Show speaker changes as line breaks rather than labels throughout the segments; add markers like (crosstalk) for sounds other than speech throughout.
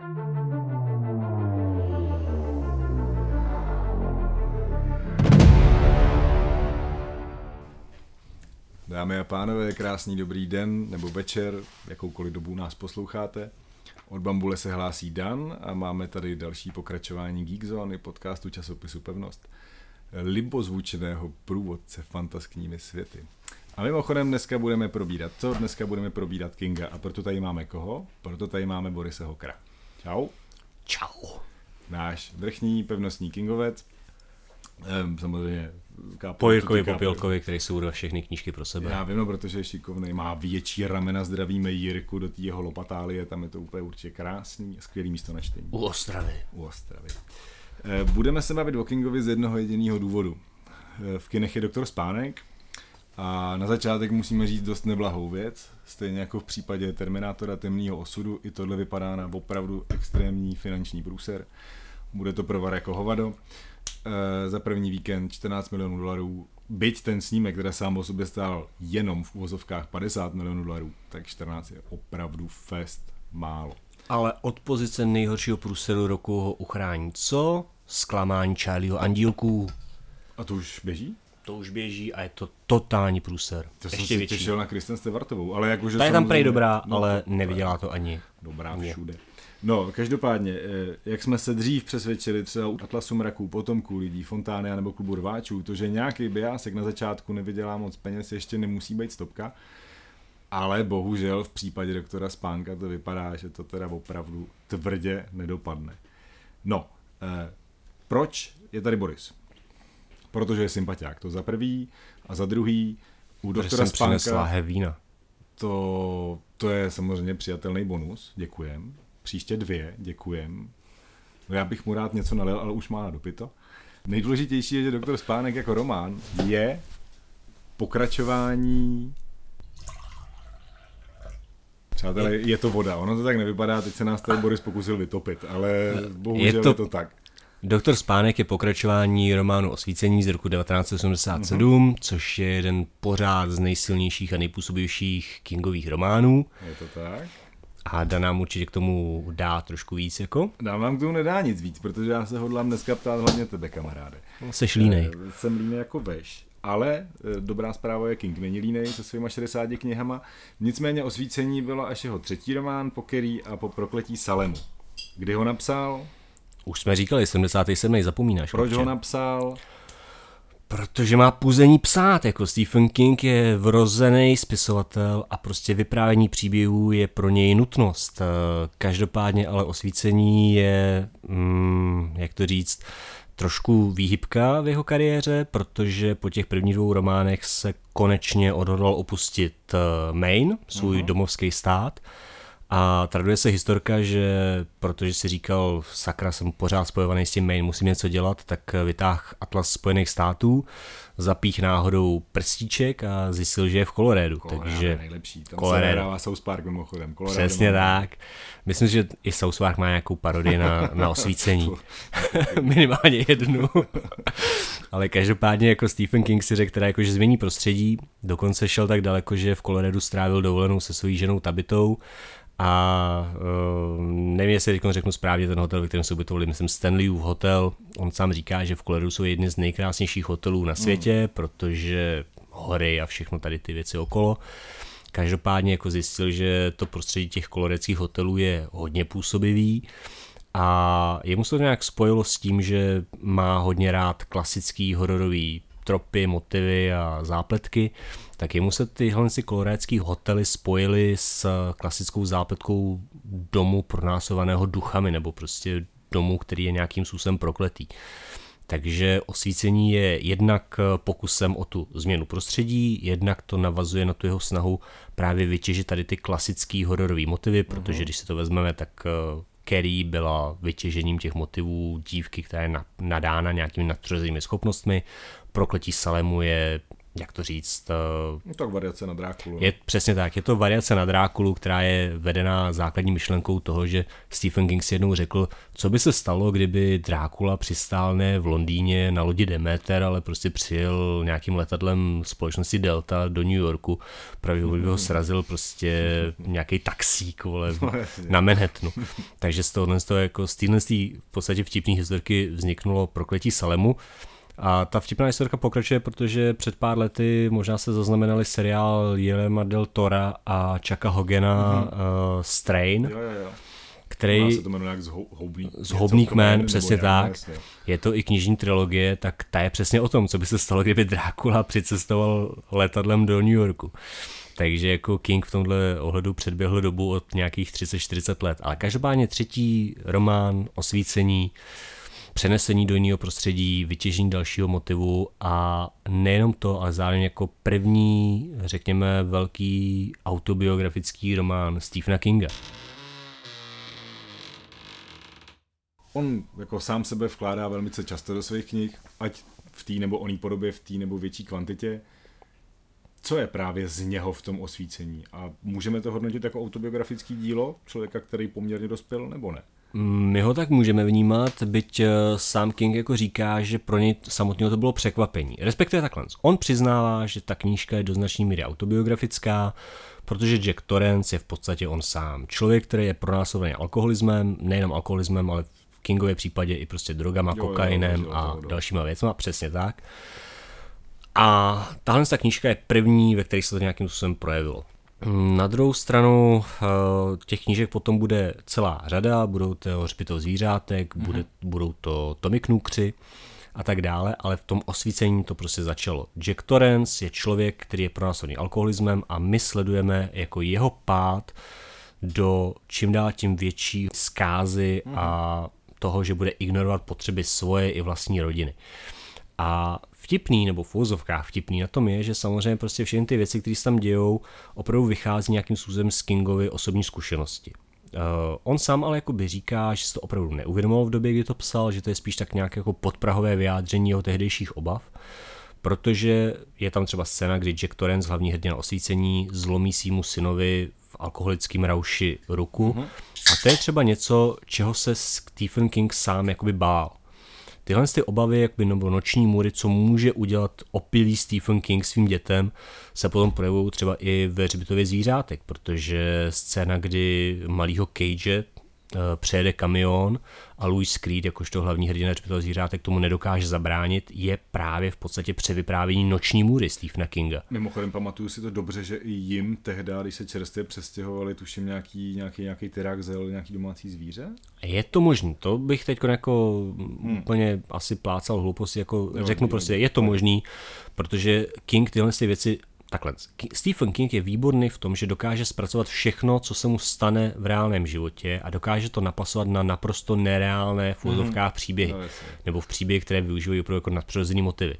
Dámy a pánové, krásný dobrý den nebo večer, jakoukoliv dobu nás posloucháte. Od Bambule se hlásí Dan a máme tady další pokračování Geekzony podcastu časopisu Pevnost. Libozvučeného průvodce fantaskními světy. A mimochodem dneska budeme probírat co? Dneska budeme probírat Kinga a proto tady máme koho? Proto tady máme Borise Hokra. Čau.
Čau.
Náš vrchní pevnostní Kingovec. Ehm, samozřejmě
kápu, po Jirkovi Popilkovi, který jsou do všechny knížky pro sebe.
Já vím, no, protože je šikovný, má větší ramena, zdravíme Jirku do té jeho lopatálie, tam je to úplně určitě krásný, skvělý místo na čtení.
U Ostravy.
U Ostravy. Eh, budeme se bavit o Kingovi z jednoho jediného důvodu. Eh, v kinech je doktor Spánek a na začátek musíme říct dost neblahou věc. Stejně jako v případě Terminátora temného osudu, i tohle vypadá na opravdu extrémní finanční průser. Bude to provar jako hovado. E, za první víkend 14 milionů dolarů. Byť ten snímek, který sám o sobě stál jenom v uvozovkách 50 milionů dolarů, tak 14 je opravdu fest málo.
Ale od pozice nejhoršího průseru roku ho uchrání co? Zklamání Charlieho Andílků.
A to už běží?
To už běží a je to totální průser.
To Ještě jsem si větší. těšil na Kristen Stevartovou, ale jakože...
Ta je tam prej dobrá, no, ale neviděla to ani.
Dobrá všude. No, každopádně, eh, jak jsme se dřív přesvědčili třeba u Atlasu mraků, potomků lidí, Fontány nebo klubu rváčů, to, že nějaký biásek na začátku nevydělá moc peněz, ještě nemusí být stopka. Ale bohužel v případě doktora Spánka to vypadá, že to teda opravdu tvrdě nedopadne. No, eh, proč je tady Boris? Protože je sympatiák, to za prvý. A za druhý,
u doktora jsem Spánka... hevína.
To, to je samozřejmě přijatelný bonus, děkujem. Příště dvě, děkujem. No já bych mu rád něco nalil, ale už má na dopito. Nejdůležitější je, že doktor Spánek jako román je pokračování Přátelé, je to voda. Ono to tak nevypadá, teď se nás tady Boris pokusil vytopit, ale bohužel je to, je to tak.
Doktor Spánek je pokračování románu Osvícení z roku 1987, mm-hmm. což je jeden pořád z nejsilnějších a nejpůsobivějších Kingových románů.
Je to tak.
A dá nám určitě k tomu dá trošku víc, jako?
Dám vám k tomu nedá nic víc, protože já se hodlám dneska ptát hlavně tebe, kamaráde.
Seš línej.
Eh, jsem línej jako veš. Ale eh, dobrá zpráva je King není línej se svýma 60 knihama. Nicméně Osvícení bylo až jeho třetí román, Pokerý a po prokletí Salemu. Kdy ho napsal?
Už jsme říkali, 77. zapomínáš.
Proč ho napsal?
Protože má půzení psát, jako Stephen King je vrozený spisovatel a prostě vyprávění příběhů je pro něj nutnost. Eh, každopádně ale osvícení je, mm, jak to říct, trošku výhybka v jeho kariéře, protože po těch prvních dvou románech se konečně odhodlal opustit eh, Maine, svůj uh-huh. domovský stát, a traduje se historka, že protože si říkal, sakra, jsem pořád spojovaný s tím Maine, musím něco dělat, tak vytáh Atlas Spojených států, zapích náhodou prstíček a zjistil, že je v.
Colorado
takže
nejlepší, tam Colorado. se South Park mimochodem.
Colorado Přesně tak. Myslím, že i South Park má nějakou parodii na, na osvícení. (laughs) (laughs) Minimálně jednu. (laughs) Ale každopádně jako Stephen King si řekl, teda jako, že změní prostředí, dokonce šel tak daleko, že v Coloradu strávil dovolenou se svojí ženou Tabitou a uh, nevím, jestli teď řeknu správně ten hotel, ve kterém se ubytovali, myslím Stanleyův hotel. On sám říká, že v Koleru jsou jedny z nejkrásnějších hotelů na světě, mm. protože hory a všechno tady ty věci okolo. Každopádně jako zjistil, že to prostředí těch koloreckých hotelů je hodně působivý a jemu se to nějak spojilo s tím, že má hodně rád klasický hororový tropy, motivy a zápletky, tak jemu se tyhle si kolorécký hotely spojily s klasickou zápletkou domu pronásovaného duchami, nebo prostě domu, který je nějakým způsobem prokletý. Takže osvícení je jednak pokusem o tu změnu prostředí, jednak to navazuje na tu jeho snahu právě vytěžit tady ty klasické hororové motivy, protože mhm. když si to vezmeme, tak eh, Carrie byla vytěžením těch motivů dívky, která je nadána nějakými nadpřirozenými schopnostmi. Prokletí Salemu je jak to říct,
no, tak variace na Drákulu.
Je přesně tak, je to variace na Drákulu, která je vedená základní myšlenkou toho, že Stephen King si jednou řekl, co by se stalo, kdyby Drákula přistál ne v Londýně na lodi Demeter, ale prostě přijel nějakým letadlem společnosti Delta do New Yorku, pravděpodobně ho srazil prostě nějaký taxík vole, (laughs) no, na Manhattanu. Takže z tohohle, z toho, jako, z téhle v podstatě vtipné historky vzniknulo prokletí Salemu, a ta vtipná historka pokračuje, protože před pár lety možná se zaznamenali seriál Jelema del Tora a Chucka Hogena mm-hmm. uh, Strain.
Jo, jo, jo.
Který,
se to jmenuje jak zhoubný,
zhoubný kmen, přesně tak. Jasně. Je to i knižní trilogie, tak ta je přesně o tom, co by se stalo, kdyby Drákula přicestoval letadlem do New Yorku. Takže jako King v tomhle ohledu předběhl dobu od nějakých 30-40 let. Ale každopádně třetí román, osvícení, přenesení do jiného prostředí, vytěžení dalšího motivu a nejenom to, ale zároveň jako první, řekněme, velký autobiografický román Stephena Kinga.
On jako sám sebe vkládá velmi často do svých knih, ať v té nebo oný podobě, v té nebo větší kvantitě. Co je právě z něho v tom osvícení? A můžeme to hodnotit jako autobiografický dílo člověka, který poměrně dospěl, nebo ne?
My ho tak můžeme vnímat, byť eh, sám King jako říká, že pro něj samotného to bylo překvapení. Respektive takhle. On přiznává, že ta knížka je do značné míry autobiografická, protože Jack Torrance je v podstatě on sám. Člověk, který je pronásledovaný alkoholismem, nejenom alkoholismem, ale v Kingově případě i prostě drogama, jo, kokainem jo, jo, a jo, jo. dalšíma věcma, přesně tak. A tahle ta knížka je první, ve které se to nějakým způsobem projevilo. Na druhou stranu eh, těch knížek potom bude celá řada, budou to hřbitov zvířátek, mm-hmm. bude, budou to Tommy Knukři a tak dále, ale v tom osvícení to prostě začalo. Jack Torrance je člověk, který je pronásledný alkoholismem a my sledujeme jako jeho pád do čím dál tím větší zkázy mm-hmm. a toho, že bude ignorovat potřeby svoje i vlastní rodiny. A vtipný, nebo v úzovkách vtipný na tom je, že samozřejmě prostě všechny ty věci, které se tam dějou, opravdu vychází nějakým způsobem z Kingovy osobní zkušenosti. Uh, on sám ale jakoby říká, že se to opravdu neuvědomoval v době, kdy to psal, že to je spíš tak nějak jako podprahové vyjádření jeho tehdejších obav, protože je tam třeba scéna, kdy Jack Torrance, hlavní hrdina osvícení, zlomí svýmu synovi v alkoholickém rauši ruku. Mm-hmm. A to je třeba něco, čeho se Stephen King sám jakoby bál. Tyhle ty obavy, jak by nebo noční můry, co může udělat opilý Stephen King svým dětem, se potom projevují třeba i ve hřbitově zvířátek, protože scéna, kdy malýho Cage přejede kamion a Louis Creed, jakožto hlavní hrdina Řepitele zvířátek, tomu nedokáže zabránit, je právě v podstatě převyprávění Noční můry Stephena Kinga.
Mimochodem pamatuju si to dobře, že i jim tehdy, když se čerstvě přestěhovali, tuším nějaký, nějaký, nějaký tyrák zel, nějaký domácí zvíře?
Je to možný, to bych teď jako hmm. úplně asi plácal hlouposti, jako jo, řeknu jo, prostě, je to možný, protože King tyhle ty věci takhle. Stephen King je výborný v tom, že dokáže zpracovat všechno, co se mu stane v reálném životě a dokáže to napasovat na naprosto nereálné v mm-hmm. příběhy. No, nebo v příběhy, které využívají opravdu jako nadpřirozené motivy.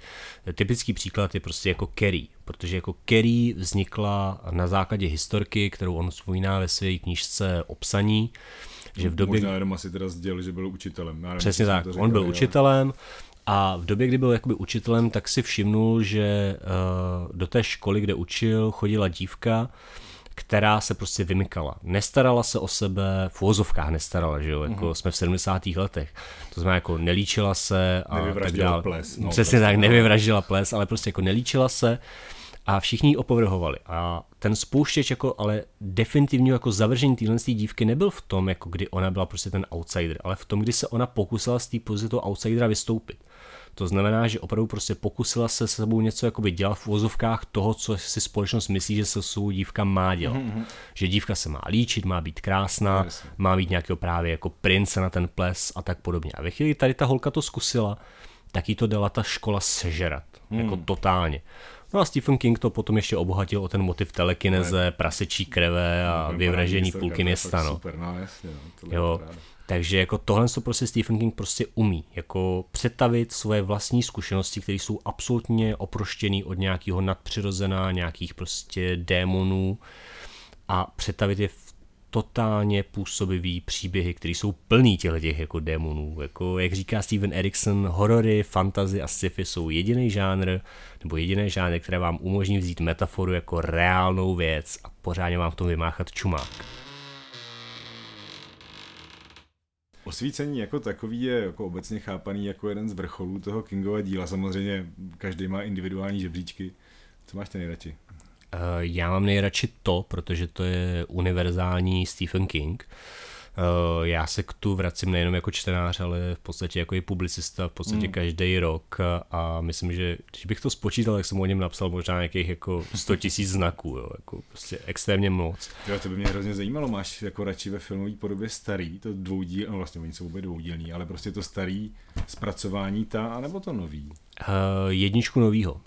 Typický příklad je prostě jako Kerry, protože jako Kerry vznikla na základě historky, kterou on vzpomíná ve své knížce Obsaní, že v době...
Možná jenom asi teda sdělil, že byl učitelem.
Já Přesně tak, on byl učitelem, a v době, kdy byl jakoby učitelem, tak si všimnul, že uh, do té školy, kde učil, chodila dívka, která se prostě vymykala. Nestarala se o sebe, v úvozovkách nestarala, že jo, jako uh-huh. jsme v 70. letech. To znamená, jako nelíčila se a tak dále.
ples. No,
Přesně tak, nevyvraždila ples, ale prostě jako nelíčila se a všichni ji opovrhovali. A ten spouštěč jako ale definitivně jako zavržení téhle dívky nebyl v tom, jako kdy ona byla prostě ten outsider, ale v tom, kdy se ona pokusila z té pozice toho outsidera vystoupit. To znamená, že opravdu prostě pokusila se s sebou něco jakoby dělat v vozovkách toho, co si společnost myslí, že se svou dívka má dělat. Mm-hmm. Že dívka se má líčit, má být krásná, yes. má být nějakého právě jako prince na ten ples a tak podobně. A ve chvíli tady ta holka to zkusila, tak jí to dala ta škola sežerat. Mm. Jako totálně. No a Stephen King to potom ještě obohatil o ten motiv telekineze, prasečí krve a vyvražení půlky města. No.
Super, no, jasně, no,
jo. Takže jako tohle to prostě Stephen King prostě umí, jako přetavit svoje vlastní zkušenosti, které jsou absolutně oproštěné od nějakého nadpřirozená, nějakých prostě démonů a přetavit je v totálně působivý příběhy, které jsou plný těchto těch jako démonů. Jako, jak říká Steven Erikson, horory, fantazy a sci-fi jsou jediný žánr, nebo jediné žánr, které vám umožní vzít metaforu jako reálnou věc a pořádně vám v tom vymáchat čumák.
Osvícení jako takový je jako obecně chápaný jako jeden z vrcholů toho Kingova díla. Samozřejmě každý má individuální žebříčky. Co máš ty nejradši?
Uh, já mám nejradši to, protože to je univerzální Stephen King. Uh, já se k tu vracím nejenom jako čtenář, ale v podstatě jako i publicista, v podstatě mm. každý rok a myslím, že když bych to spočítal, tak jsem o něm napsal možná nějakých jako 100 tisíc znaků, jo, jako prostě extrémně moc.
Jo, to by mě hrozně zajímalo, máš jako radši ve filmové podobě starý, to dvoudíl, no vlastně oni jsou obě dvoudílní, ale prostě to starý zpracování ta, anebo to nový?
Uh, jedničku novýho.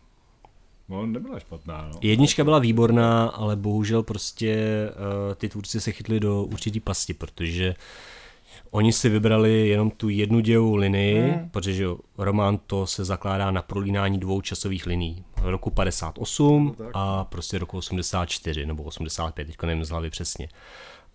No, nebyla špatná, no.
Jednička byla výborná, ale bohužel prostě uh, ty tvůrci se chytli do určitý pasti, protože oni si vybrali jenom tu jednu dějovou linii, hmm. protože román to se zakládá na prolínání dvou časových liní. Roku 58 no, a prostě roku 84 nebo 85, teďka nevím z hlavy přesně.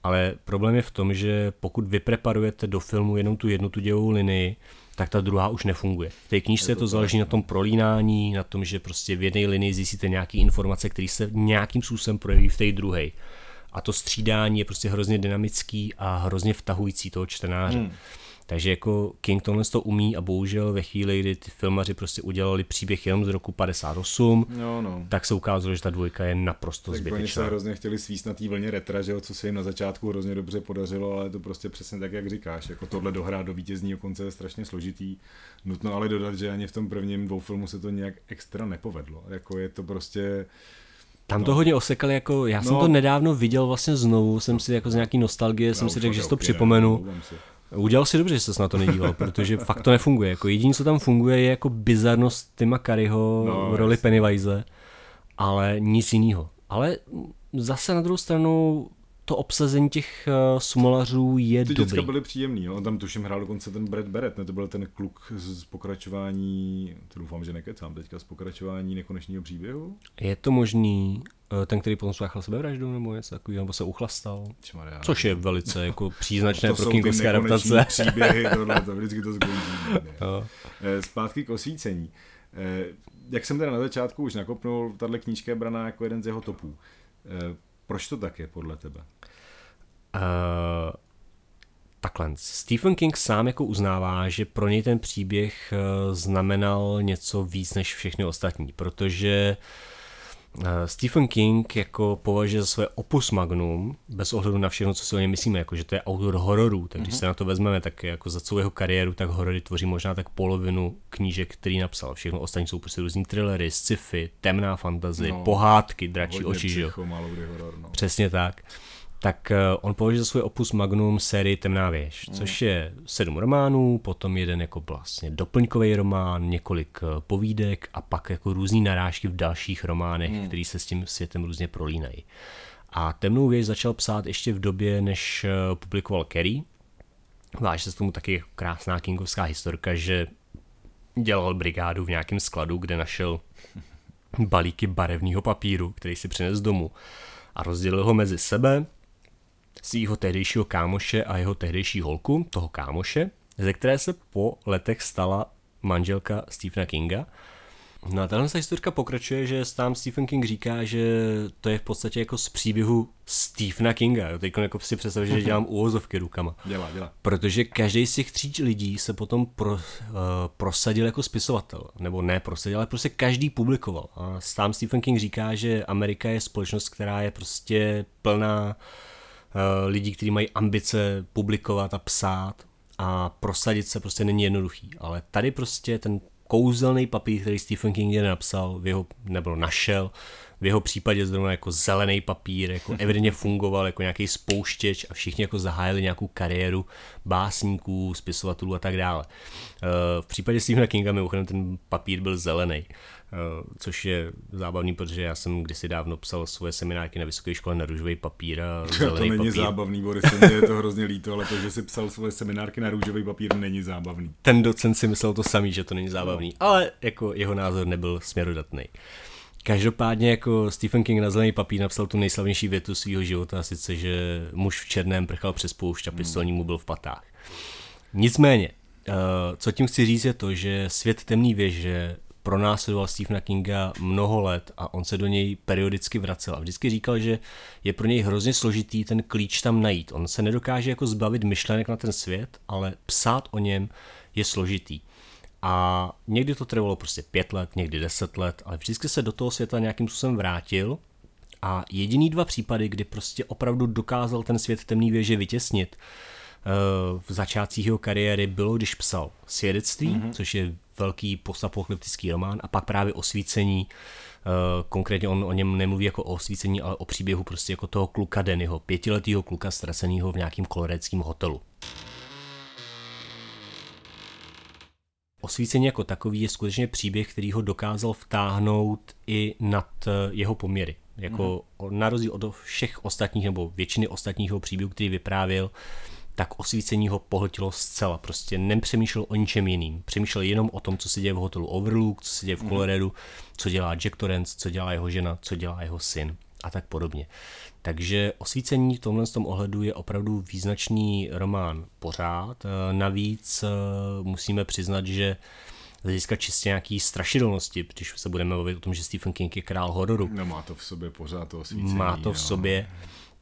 Ale problém je v tom, že pokud vypreparujete do filmu jenom tu jednu tu dějovou linii, tak ta druhá už nefunguje. V té knížce je to, to záleží na tom prolínání, na tom, že prostě v jedné linii zjistíte nějaké informace, které se nějakým způsobem projeví v té druhé. A to střídání je prostě hrozně dynamický a hrozně vtahující toho čtenáře. Hmm. Takže jako King tohle to umí a bohužel ve chvíli, kdy ty filmaři prostě udělali příběh jenom z roku 58, no, no. tak se ukázalo, že ta dvojka je naprosto tak zbytečná.
Oni se hrozně chtěli svíst na té vlně retra, že jo, co se jim na začátku hrozně dobře podařilo, ale to prostě přesně tak, jak říkáš, jako tohle dohrát do vítězního konce je strašně složitý. Nutno ale dodat, že ani v tom prvním dvou filmu se to nějak extra nepovedlo. Jako je to prostě
tam no. to hodně osekali, jako já no. jsem to nedávno viděl vlastně znovu, jsem si jako z nějaký nostalgie, no, jsem si řekl, že si to připomenu. Udělal si dobře, že se na to nedíval, protože fakt to nefunguje. Jako jediné, co tam funguje, je jako bizarnost Tima Curryho no, v roli. Pennywise, ale nic jiného. Ale zase na druhou stranu to obsazení těch uh, smolařů je Ty dobrý.
Ty byly příjemný, jo? on tam tuším hrál dokonce ten Brad Barrett, ne? to byl ten kluk z pokračování, to doufám, že nekecám teďka, z pokračování nekonečného příběhu.
Je to možný, uh, ten, který potom spáchal sebevraždu nebo něco takového, nebo se uchlastal, Čmaria, což je velice jako (laughs) příznačné pro kingovské adaptace.
příběhy, (laughs) tohle, to vždycky to skončí. No. Zpátky k osvícení. Jak jsem teda na začátku už nakopnul, tahle knížka je braná jako jeden z jeho topů. Proč to tak je podle tebe? Uh,
takhle. Stephen King sám jako uznává, že pro něj ten příběh uh, znamenal něco víc než všechny ostatní, protože uh, Stephen King jako považuje za své opus magnum, bez ohledu na všechno, co si o něm myslíme, jako že to je autor hororů, tak když mm-hmm. se na to vezmeme, tak jako za celou jeho kariéru, tak horory tvoří možná tak polovinu knížek, který napsal. Všechno ostatní jsou prostě různý thrillery, sci-fi, temná fantazy, no, pohádky, dračí oči, že jo.
No.
Přesně tak tak eh, on považuje za svůj opus magnum sérii Temná věž, mm. což je sedm románů, potom jeden jako vlastně doplňkový román, několik eh, povídek a pak jako různý narážky v dalších románech, mm. který se s tím světem různě prolínají. A Temnou věž začal psát ještě v době, než eh, publikoval Kerry. Váže se s tomu taky krásná kingovská historka, že dělal brigádu v nějakém skladu, kde našel (laughs) balíky barevného papíru, který si přinesl domů a rozdělil ho mezi sebe, svého tehdejšího kámoše a jeho tehdejší holku, toho kámoše, ze které se po letech stala manželka Stephena Kinga. No a tahle historka pokračuje, že tam Stephen King říká, že to je v podstatě jako z příběhu Stephena Kinga. Teď jako si představ, že dělám úvozovky rukama.
Dělá, dělá.
Protože každý z těch tří lidí se potom pro, uh, prosadil jako spisovatel. Nebo ne prosadil, ale prostě každý publikoval. A tam Stephen King říká, že Amerika je společnost, která je prostě plná uh, lidí, kteří mají ambice publikovat a psát a prosadit se prostě není jednoduchý. Ale tady prostě ten kouzelný papír, který Stephen King napsal, v jeho, nebo našel, v jeho případě zrovna jako zelený papír, jako (laughs) evidentně fungoval jako nějaký spouštěč a všichni jako zahájili nějakou kariéru básníků, spisovatelů a tak dále. Eh, v případě Stephena Kinga mimochodem ten papír byl zelený. Eh, což je zábavný, protože já jsem kdysi dávno psal svoje seminárky na vysoké škole na růžový papír a (laughs)
To není papír. zábavný, Boris, mě je to hrozně líto, ale to, že si psal svoje seminárky na růžový papír, není zábavný.
Ten docent si myslel to samý, že to není zábavný, no. ale jako jeho názor nebyl směrodatný. Každopádně jako Stephen King na zelený papír napsal tu nejslavnější větu svého života, a sice, že muž v černém prchal přes poušť a pistolní mu byl v patách. Nicméně, eh, co tím chci říct je to, že svět temný věže pronásledoval Stephena Kinga mnoho let a on se do něj periodicky vracel a vždycky říkal, že je pro něj hrozně složitý ten klíč tam najít. On se nedokáže jako zbavit myšlenek na ten svět, ale psát o něm je složitý. A někdy to trvalo prostě pět let, někdy deset let, ale vždycky se do toho světa nějakým způsobem vrátil a jediný dva případy, kdy prostě opravdu dokázal ten svět temný věže vytěsnit, eh, v začátcích jeho kariéry bylo, když psal Svědectví, mm-hmm. což je velký postapokalyptický román, a pak právě Osvícení, eh, konkrétně on o něm nemluví jako o osvícení, ale o příběhu prostě jako toho kluka Dennyho, pětiletého kluka ztraceného v nějakém koloreckém hotelu. Osvícení jako takový je skutečně příběh, který ho dokázal vtáhnout i nad eh, jeho poměry. Jako mm-hmm. na rozdíl od všech ostatních nebo většiny ostatních jeho příběhů, který vyprávěl, tak osvícení ho pohltilo zcela. Prostě nepřemýšlel o ničem jiným. Přemýšlel jenom o tom, co se děje v hotelu Overlook, co se děje v mhm. Coloradu, co dělá Jack Torrance, co dělá jeho žena, co dělá jeho syn a tak podobně. Takže osvícení v tomhle tom ohledu je opravdu význačný román pořád. Eh, navíc eh, musíme přiznat, že z hlediska čistě nějaký strašidelnosti, když se budeme bavit o tom, že Stephen King je král hororu.
No má to v sobě pořád to osvícení.
Má to v jo. sobě.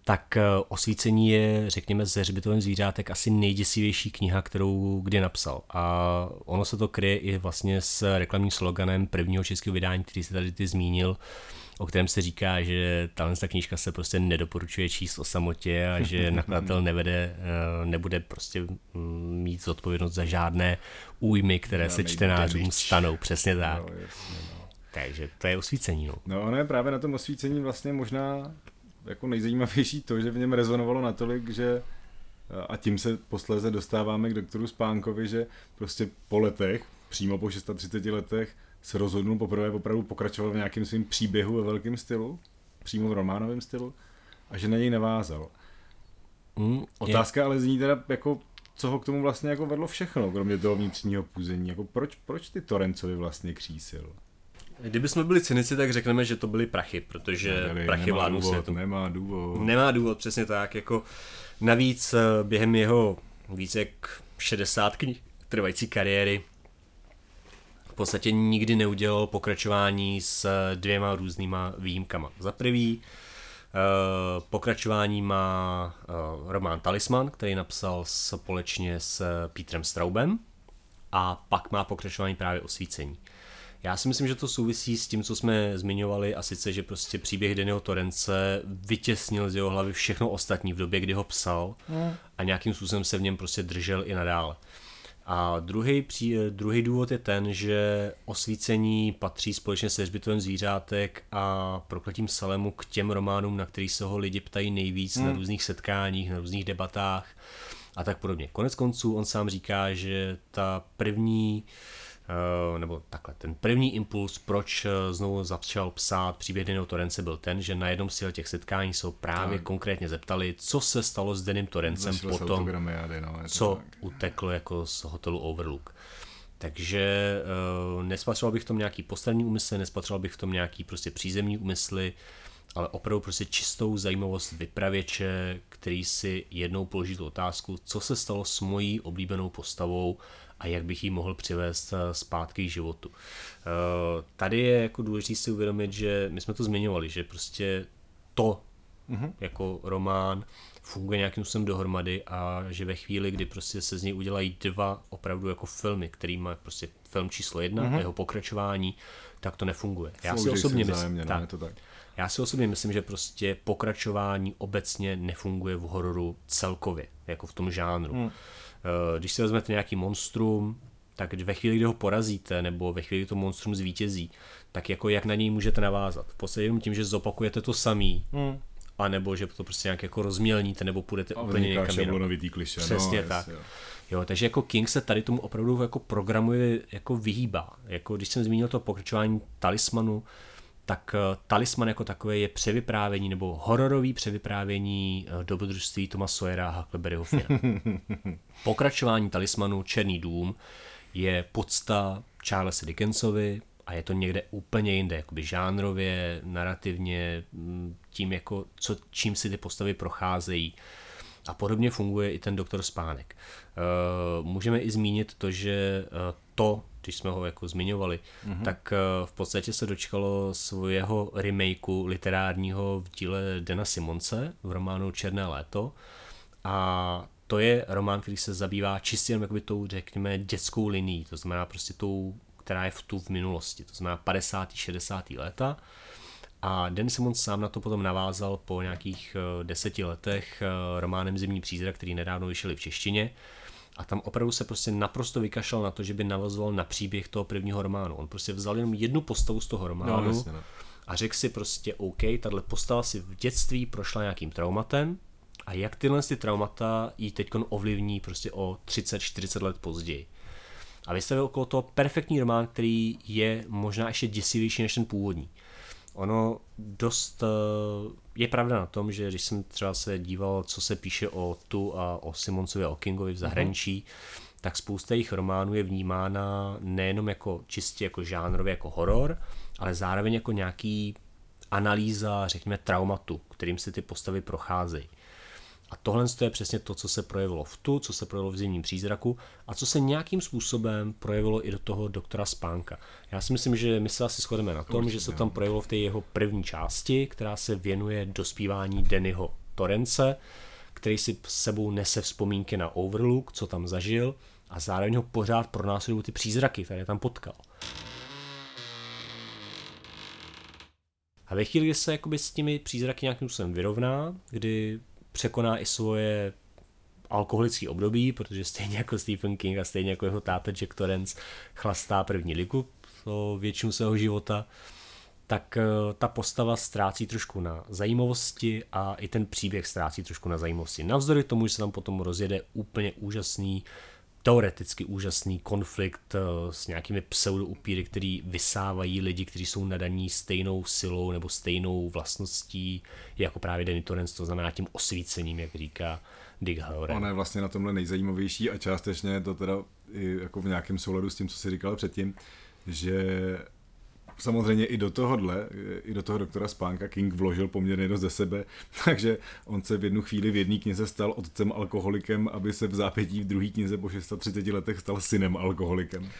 Tak eh, osvícení je, řekněme, ze hřbitovém zvířátek asi nejděsivější kniha, kterou kdy napsal. A ono se to kryje i vlastně s reklamním sloganem prvního českého vydání, který se tady ty zmínil, o kterém se říká, že tahle ta knížka se prostě nedoporučuje číst o samotě a že (laughs) nakladatel nevede, eh, nebude prostě mm, mít zodpovědnost za žádné újmy, které se čtenářům stanou. Přesně tak. No, jasně, no. Takže to je osvícení. No.
no ono je právě na tom osvícení vlastně možná jako nejzajímavější to, že v něm rezonovalo natolik, že a tím se posléze dostáváme k doktoru Spánkovi, že prostě po letech, přímo po 630 letech, se rozhodnul poprvé opravdu pokračovat v nějakém svým příběhu ve velkém stylu, přímo v románovém stylu, a že na něj navázal. Mm, Otázka je... ale zní teda, jako, co ho k tomu vlastně jako vedlo všechno, kromě toho vnitřního půzení. Jako proč, proč ty Torencovi vlastně křísil?
Kdyby jsme byli cynici, tak řekneme, že to byly prachy, protože Nebyli, prachy vládnou
světu. Nemá důvod.
Nemá důvod, přesně tak. Jako navíc eh, během jeho více jak 60 knih trvající kariéry podstatě nikdy neudělal pokračování s dvěma různýma výjimkama. Za prvý, eh, pokračování má eh, román Talisman, který napsal společně s Petrem Straubem a pak má pokračování právě Osvícení. Já si myslím, že to souvisí s tím, co jsme zmiňovali, a sice, že prostě příběh Daniel Torence vytěsnil z jeho hlavy všechno ostatní v době, kdy ho psal hmm. a nějakým způsobem se v něm prostě držel i nadále. A druhý, pří, druhý důvod je ten, že osvícení patří společně se hřbitovem zvířátek a prokletím Salemu k těm románům, na kterých se ho lidi ptají nejvíc hmm. na různých setkáních, na různých debatách a tak podobně. Konec konců on sám říká, že ta první uh, nebo takhle, ten první impuls, proč eh, znovu začal psát příběh Dennyho Torence byl ten, že na jednom z těch setkání se právě tak. konkrétně zeptali, co se stalo s Denim Torencem potom, no, co tak. uteklo jako z hotelu Overlook. Takže uh, nespatřoval bych v tom nějaký poslední úmysl, nespatřoval bych v tom nějaký prostě přízemní úmysly, ale opravdu prostě čistou zajímavost vypravěče, který si jednou položí tu otázku, co se stalo s mojí oblíbenou postavou a jak bych ji mohl přivést eh, zpátky k životu. Eh, tady je jako důležité si uvědomit, že my jsme to zmiňovali, že prostě to mm-hmm. jako román funguje nějakým způsobem dohromady a že ve chvíli, kdy prostě se z něj udělají dva opravdu jako filmy, který má prostě film číslo jedna mm-hmm. a jeho pokračování, tak to nefunguje. Já si osobně myslím, no, tak, to tak. Já si osobně myslím, že prostě pokračování obecně nefunguje v hororu celkově, jako v tom žánru. Mm. Eh, když si vezmete nějaký monstrum, tak ve chvíli, kdy ho porazíte, nebo ve chvíli, kdy to monstrum zvítězí, tak jako jak na něj můžete navázat? V podstatě jenom tím, že zopakujete to samý, hmm. a nebo že to prostě nějak jako rozmělníte, nebo půjdete a úplně někam jinam.
kliše.
Přesně no, tak. Jo. jo. takže jako King se tady tomu opravdu jako programuje, jako vyhýbá. Jako když jsem zmínil to pokračování talismanu, tak eh, Talisman jako takové je převyprávění nebo hororový převyprávění eh, dobrodružství Toma Sawyera a Huckleberryho. (laughs) Pokračování Talismanu Černý dům je podsta Charlesa Dickensovi a je to někde úplně jinde, jakoby žánrově, narrativně, mm, tím jako, co, čím si ty postavy procházejí. A podobně funguje i ten doktor Spánek. Uh, můžeme i zmínit to, že to, když jsme ho jako zmiňovali, mm-hmm. tak uh, v podstatě se dočkalo svého remakeu literárního v díle Dena Simonce v románu Černé léto. A to je román, který se zabývá čistě jen jakoby tou, řekněme, dětskou linií, to znamená prostě tou, která je v tu v minulosti, to znamená 50. 60. léta. A Den Simon sám na to potom navázal po nějakých eh, deseti letech eh, románem Zimní přízrak, který nedávno vyšel v češtině. A tam opravdu se prostě naprosto vykašlal na to, že by navazoval na příběh toho prvního románu. On prostě vzal jenom jednu postavu z toho románu no, jasně, no. a řekl si prostě OK, tahle postava si v dětství prošla nějakým traumatem, a jak tyhle ty traumata jí teď ovlivní prostě o 30-40 let později. A vystavil okolo toho perfektní román, který je možná ještě děsivější než ten původní. Ono dost eh, je pravda na tom, že když jsem třeba se díval, co se píše o tu a o Simoncovi a o Kingovi v zahraničí, uh-huh. tak spousta jejich románů je vnímána nejenom jako čistě jako žánrově, jako horor, ale zároveň jako nějaký analýza, řekněme, traumatu, kterým se ty postavy procházejí. A tohle je přesně to, co se projevilo v tu, co se projevilo v zimním přízraku a co se nějakým způsobem projevilo i do toho doktora Spánka. Já si myslím, že my se asi shodeme na tom, Určitě. že se tam projevilo v té jeho první části, která se věnuje dospívání Dennyho Torence, který si s sebou nese vzpomínky na Overlook, co tam zažil a zároveň ho pořád pronásledují ty přízraky, které tam potkal. A ve chvíli, kdy se jakoby s těmi přízraky nějakým způsobem vyrovná, kdy překoná i svoje alkoholické období, protože stejně jako Stephen King a stejně jako jeho táta Jack Torrance chlastá první ligu po většinu svého života, tak eh, ta postava ztrácí trošku na zajímavosti a i ten příběh ztrácí trošku na zajímavosti. Navzdory tomu, že se tam potom rozjede úplně úžasný teoreticky úžasný konflikt eh, s nějakými pseudoupíry, který vysávají lidi, kteří jsou nadaní stejnou silou nebo stejnou vlastností jako právě Torrance, to znamená tím osvícením, jak říká Dick Howard.
Ona je vlastně na tomhle nejzajímavější a částečně je to teda i jako v nějakém souladu s tím, co si říkal předtím, že samozřejmě i do tohohle, i do toho doktora Spánka King vložil poměrně dost ze sebe, (laughs) takže on se v jednu chvíli v jedné knize stal otcem alkoholikem, aby se v zápětí v druhé knize po 630 letech stal synem alkoholikem. (laughs)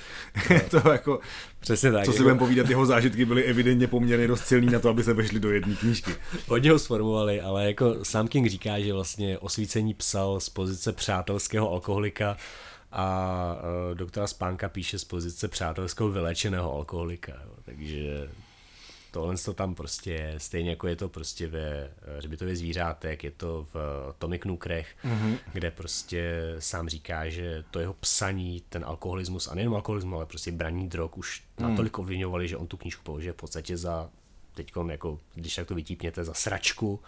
No. to jako,
Přesně tak.
Co si jako... budeme povídat, jeho zážitky byly evidentně poměrně dost silný na to, aby se vešli do jedné knížky.
Hodně ho sformovali, ale jako sám King říká, že vlastně osvícení psal z pozice přátelského alkoholika, a uh, doktora Spánka píše z pozice přátelského vylečeného alkoholika. Jo. Takže tohle to tam prostě je, stejně jako je to prostě ve Hřbitově zvířátek, je to v Tomik Nukrech, mm-hmm. kde prostě sám říká, že to jeho psaní, ten alkoholismus, a nejen alkoholismus, ale prostě braní drog už mm. natolik ovlivňovali, že on tu knížku považuje v podstatě za teď jako, když tak to vytípněte, za sračku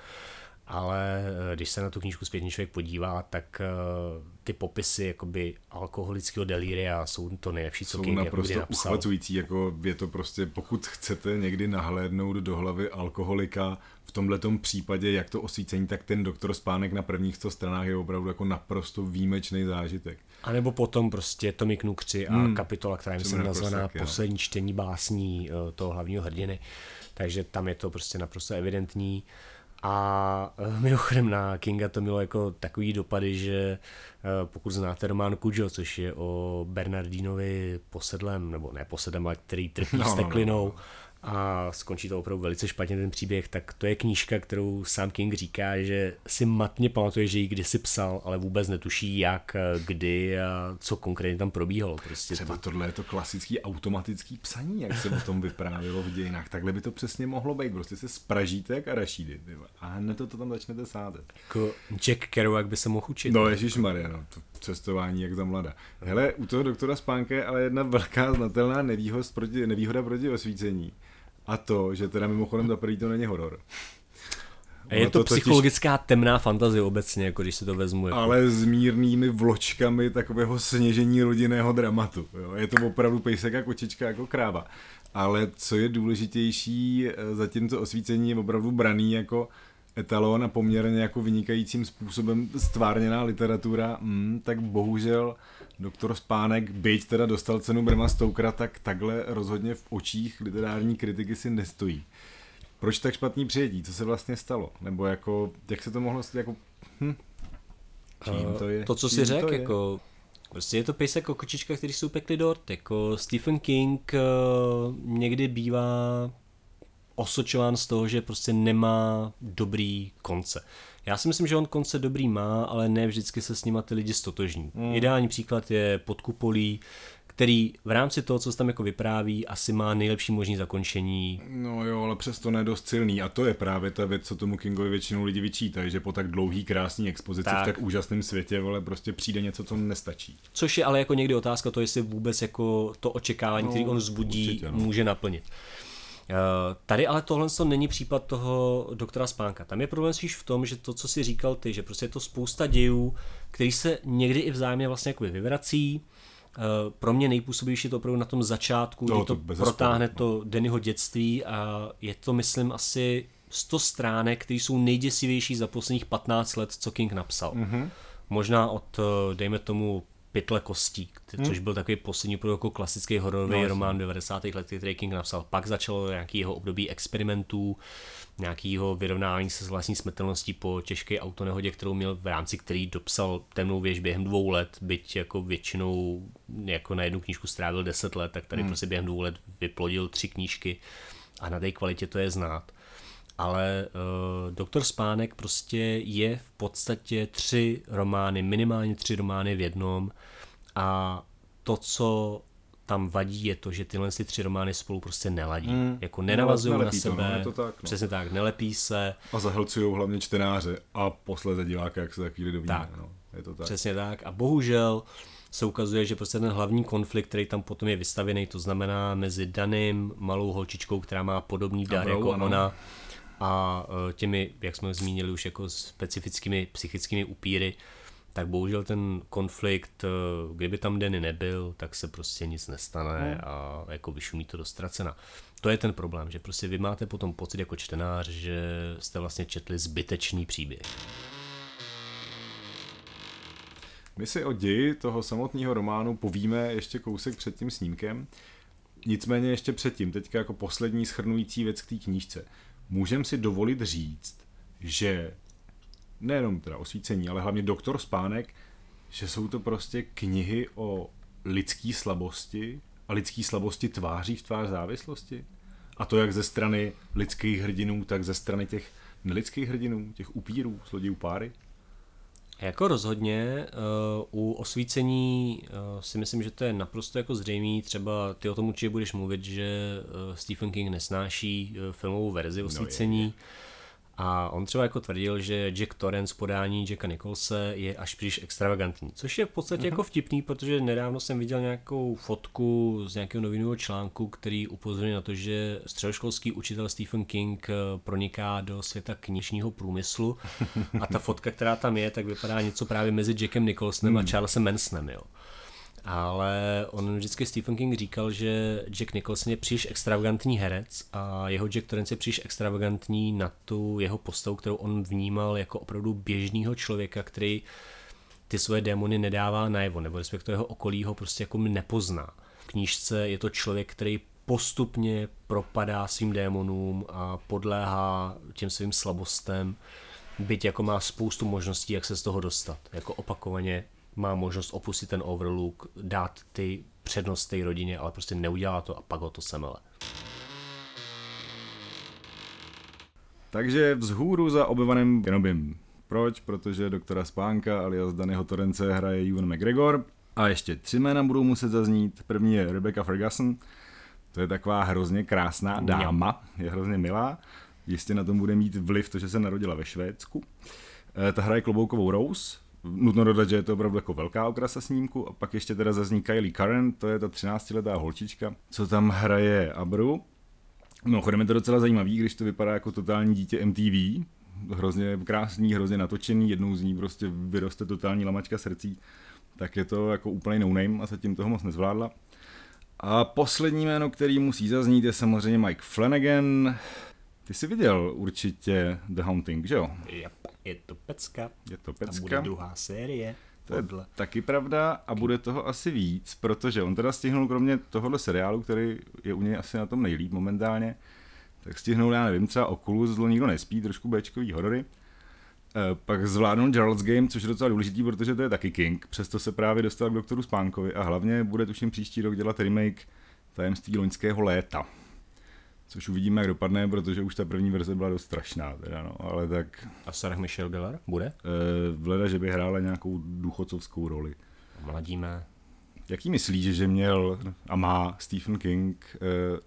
ale eh, když se na tu knížku zpětně člověk podívá, tak uh, ty popisy jakoby alkoholického delíria jsou to nejlepší, co
jsou King naprosto napsal. uchvacující, jako je to prostě, pokud chcete někdy nahlédnout do hlavy alkoholika, v tomhle případě, jak to osvícení, tak ten doktor Spánek na prvních 100 stranách je opravdu jako naprosto výjimečný zážitek.
A nebo potom prostě Tommy Knukři a hmm. kapitola, která je nazvaná Poslední čtení básní uh, toho hlavního hrdiny. Takže tam je to prostě naprosto evidentní. A eh, mimochodem na Kinga to mělo jako takový dopady, že eh, pokud znáte román Kujo, což je o Bernardinovi posedlem, nebo ne posedlem, ale který trpí no, steklinou, no, no, no a skončí to opravdu velice špatně ten příběh, tak to je knížka, kterou sám King říká, že si matně pamatuje, že ji kdysi psal, ale vůbec netuší jak, kdy a co konkrétně tam probíhalo. Prostě
Třeba to... tohle je to klasický automatický psaní, jak se o tom vyprávělo v dějinách. Takhle by to přesně mohlo být. Prostě se spražíte jak arašídy a hned to, to tam začnete sázet.
Jako Jack Kerouac by se mohl učit.
No Ježíš Maria, no, to cestování jak za mlada. Hele, u toho doktora Spánka je ale jedna velká znatelná nevýhoda proti, nevýhoda proti osvícení a to, že teda mimochodem za prvý to není horor.
A je to, to psychologická totiž... temná fantazie obecně, jako když se to vezmu. Jako...
Ale s mírnými vločkami takového sněžení rodinného dramatu. Jo? Je to opravdu pejsek a kočička jako kráva. Ale co je důležitější, eh, za tímto osvícení je opravdu braný jako etalon a poměrně jako vynikajícím způsobem stvárněná literatura, mm, tak bohužel doktor Spánek, byť teda dostal cenu Brema Stokera, tak takhle rozhodně v očích literární kritiky si nestojí. Proč tak špatný přijetí? Co se vlastně stalo? Nebo jako, jak se to mohlo stát? Jako, hm,
čím to je? To, co si řekl, jako Prostě je to pejsek jako kočička, který jsou pekli dort. Jako Stephen King uh, někdy bývá osočován z toho, že prostě nemá dobrý konce. Já si myslím, že on konce dobrý má, ale ne vždycky se s nima ty lidi stotožní. Mm. Ideální příklad je Podkupolí, který v rámci toho, co se tam jako vypráví, asi má nejlepší možný zakončení.
No jo, ale přesto nedost silný a to je právě ta věc, co tomu Kingovi většinou lidi vyčítají, že po tak dlouhý, krásný expozici tak. v tak úžasném světě, ale prostě přijde něco, co nestačí.
Což je ale jako někdy otázka to, jestli vůbec jako to očekávání, no, který on zbudí, určitě, no. může naplnit. Eh, tady ale tohle to není případ toho doktora Spánka. Tam je problém spíš v tom, že to, co si říkal ty, že prostě je to spousta dějů, který se někdy i vzájemně vlastně jako vyvrací. Eh, pro mě nejpůsobivější je to opravdu na tom začátku, no, kdy to, to protáhne to Dennyho dětství a je to, myslím, asi 100 stránek, které jsou nejděsivější za posledních 15 let, co King napsal. Mm-hmm. Možná od, eh, dejme tomu, Pytle kostí, hmm. což byl takový poslední jako klasický hororový no, román 90. let, který King napsal. Pak začalo nějaký jeho období experimentů, nějakého vyrovnání se s vlastní smrtelností po těžké autonehodě, kterou měl v rámci který dopsal temnou věž během dvou let, byť jako většinou jako na jednu knížku strávil deset let, tak tady hmm. prostě během dvou let vyplodil tři knížky a na té kvalitě to je znát ale uh, Doktor Spánek prostě je v podstatě tři romány, minimálně tři romány v jednom a to, co tam vadí, je to, že tyhle si tři romány spolu prostě neladí. Hmm. Jako nenavazují na sebe, to, no, to tak, no. přesně tak, nelepí se.
A zahlcují hlavně čtenáře a posledně diváka, jak se za chvíli dovíme.
Tak, no, je to tak. Přesně tak. A bohužel se ukazuje, že prostě ten hlavní konflikt, který tam potom je vystavěný, to znamená mezi Danem, malou holčičkou, která má podobný dar jako ano. ona, a e, těmi, jak jsme zmínili už jako specifickými psychickými upíry, tak bohužel ten konflikt, e, kdyby tam Denny nebyl, tak se prostě nic nestane hmm. a jako vyšumí to do ztracena. To je ten problém, že prostě vy máte potom pocit jako čtenář, že jste vlastně četli zbytečný příběh.
My si o ději toho samotného románu povíme ještě kousek před tím snímkem. Nicméně ještě předtím, teďka jako poslední schrnující věc k té knížce můžeme si dovolit říct, že nejenom teda osvícení, ale hlavně doktor Spánek, že jsou to prostě knihy o lidský slabosti a lidský slabosti tváří v tvář závislosti. A to jak ze strany lidských hrdinů, tak ze strany těch nelidských hrdinů, těch upírů, zlodějů páry.
Jako rozhodně uh, u osvícení uh, si myslím, že to je naprosto jako zřejmý. Třeba ty o tom určitě budeš mluvit, že uh, Stephen King nesnáší filmovou verzi osvícení. No je, je a on třeba jako tvrdil, že Jack Torrance podání Jacka Nicholse je až příliš extravagantní, což je v podstatě uh-huh. jako vtipný, protože nedávno jsem viděl nějakou fotku z nějakého novinového článku, který upozorňuje na to, že středoškolský učitel Stephen King eh, proniká do světa knižního průmyslu a ta fotka, která tam je, tak vypadá něco právě mezi Jackem Nicholsonem hmm. a Charlesem Mansonem, jo ale on vždycky Stephen King říkal, že Jack Nicholson je příliš extravagantní herec a jeho Jack Torrance je příliš extravagantní na tu jeho postavu, kterou on vnímal jako opravdu běžného člověka, který ty svoje démony nedává najevo, nebo respektive jeho okolí ho prostě jako nepozná. V knížce je to člověk, který postupně propadá svým démonům a podléhá těm svým slabostem, byť jako má spoustu možností, jak se z toho dostat. Jako opakovaně má možnost opustit ten overlook, dát ty přednost té rodině, ale prostě neudělá to a pak ho to semele.
Takže vzhůru za obyvaným Kenobim. Proč? Protože doktora Spánka alias Daného Torence hraje Ewan McGregor. A ještě tři jména budou muset zaznít. První je Rebecca Ferguson. To je taková hrozně krásná dáma, je hrozně milá. Jistě na tom bude mít vliv to, že se narodila ve Švédsku. Eh, ta hraje kloboukovou Rose, nutno dodat, že je to opravdu jako velká okrasa snímku a pak ještě teda zazní Kylie Karen, to je ta 13-letá holčička, co tam hraje Abru. No, chodeme to docela zajímavý, když to vypadá jako totální dítě MTV, hrozně krásný, hrozně natočený, jednou z ní prostě vyroste totální lamačka srdcí, tak je to jako úplný no-name a zatím toho moc nezvládla. A poslední jméno, který musí zaznít, je samozřejmě Mike Flanagan, Ty jsi viděl určitě The Haunting, že jo?
Yep, je to pecka.
Je to
A
pecka.
bude druhá série.
To je
Podle.
taky pravda a bude toho asi víc, protože on teda stihnul kromě tohohle seriálu, který je u něj asi na tom nejlíp momentálně, tak stihnul, já nevím, třeba Oculus, zlo nikdo nespí, trošku Bčkový horory. E, pak zvládnul Gerald's Game, což je docela důležitý, protože to je taky King, přesto se právě dostal k doktoru Spánkovi a hlavně bude tuším příští rok dělat remake tajemství loňského léta. Což uvidíme, jak dopadne, protože už ta první verze byla dost strašná, teda no, ale tak
A Sarah Michelle Gellar bude?
e, vleda, že by hrála nějakou důchodcovskou roli.
Mladíme.
Jaký myslíš, že měl a má Stephen King eh,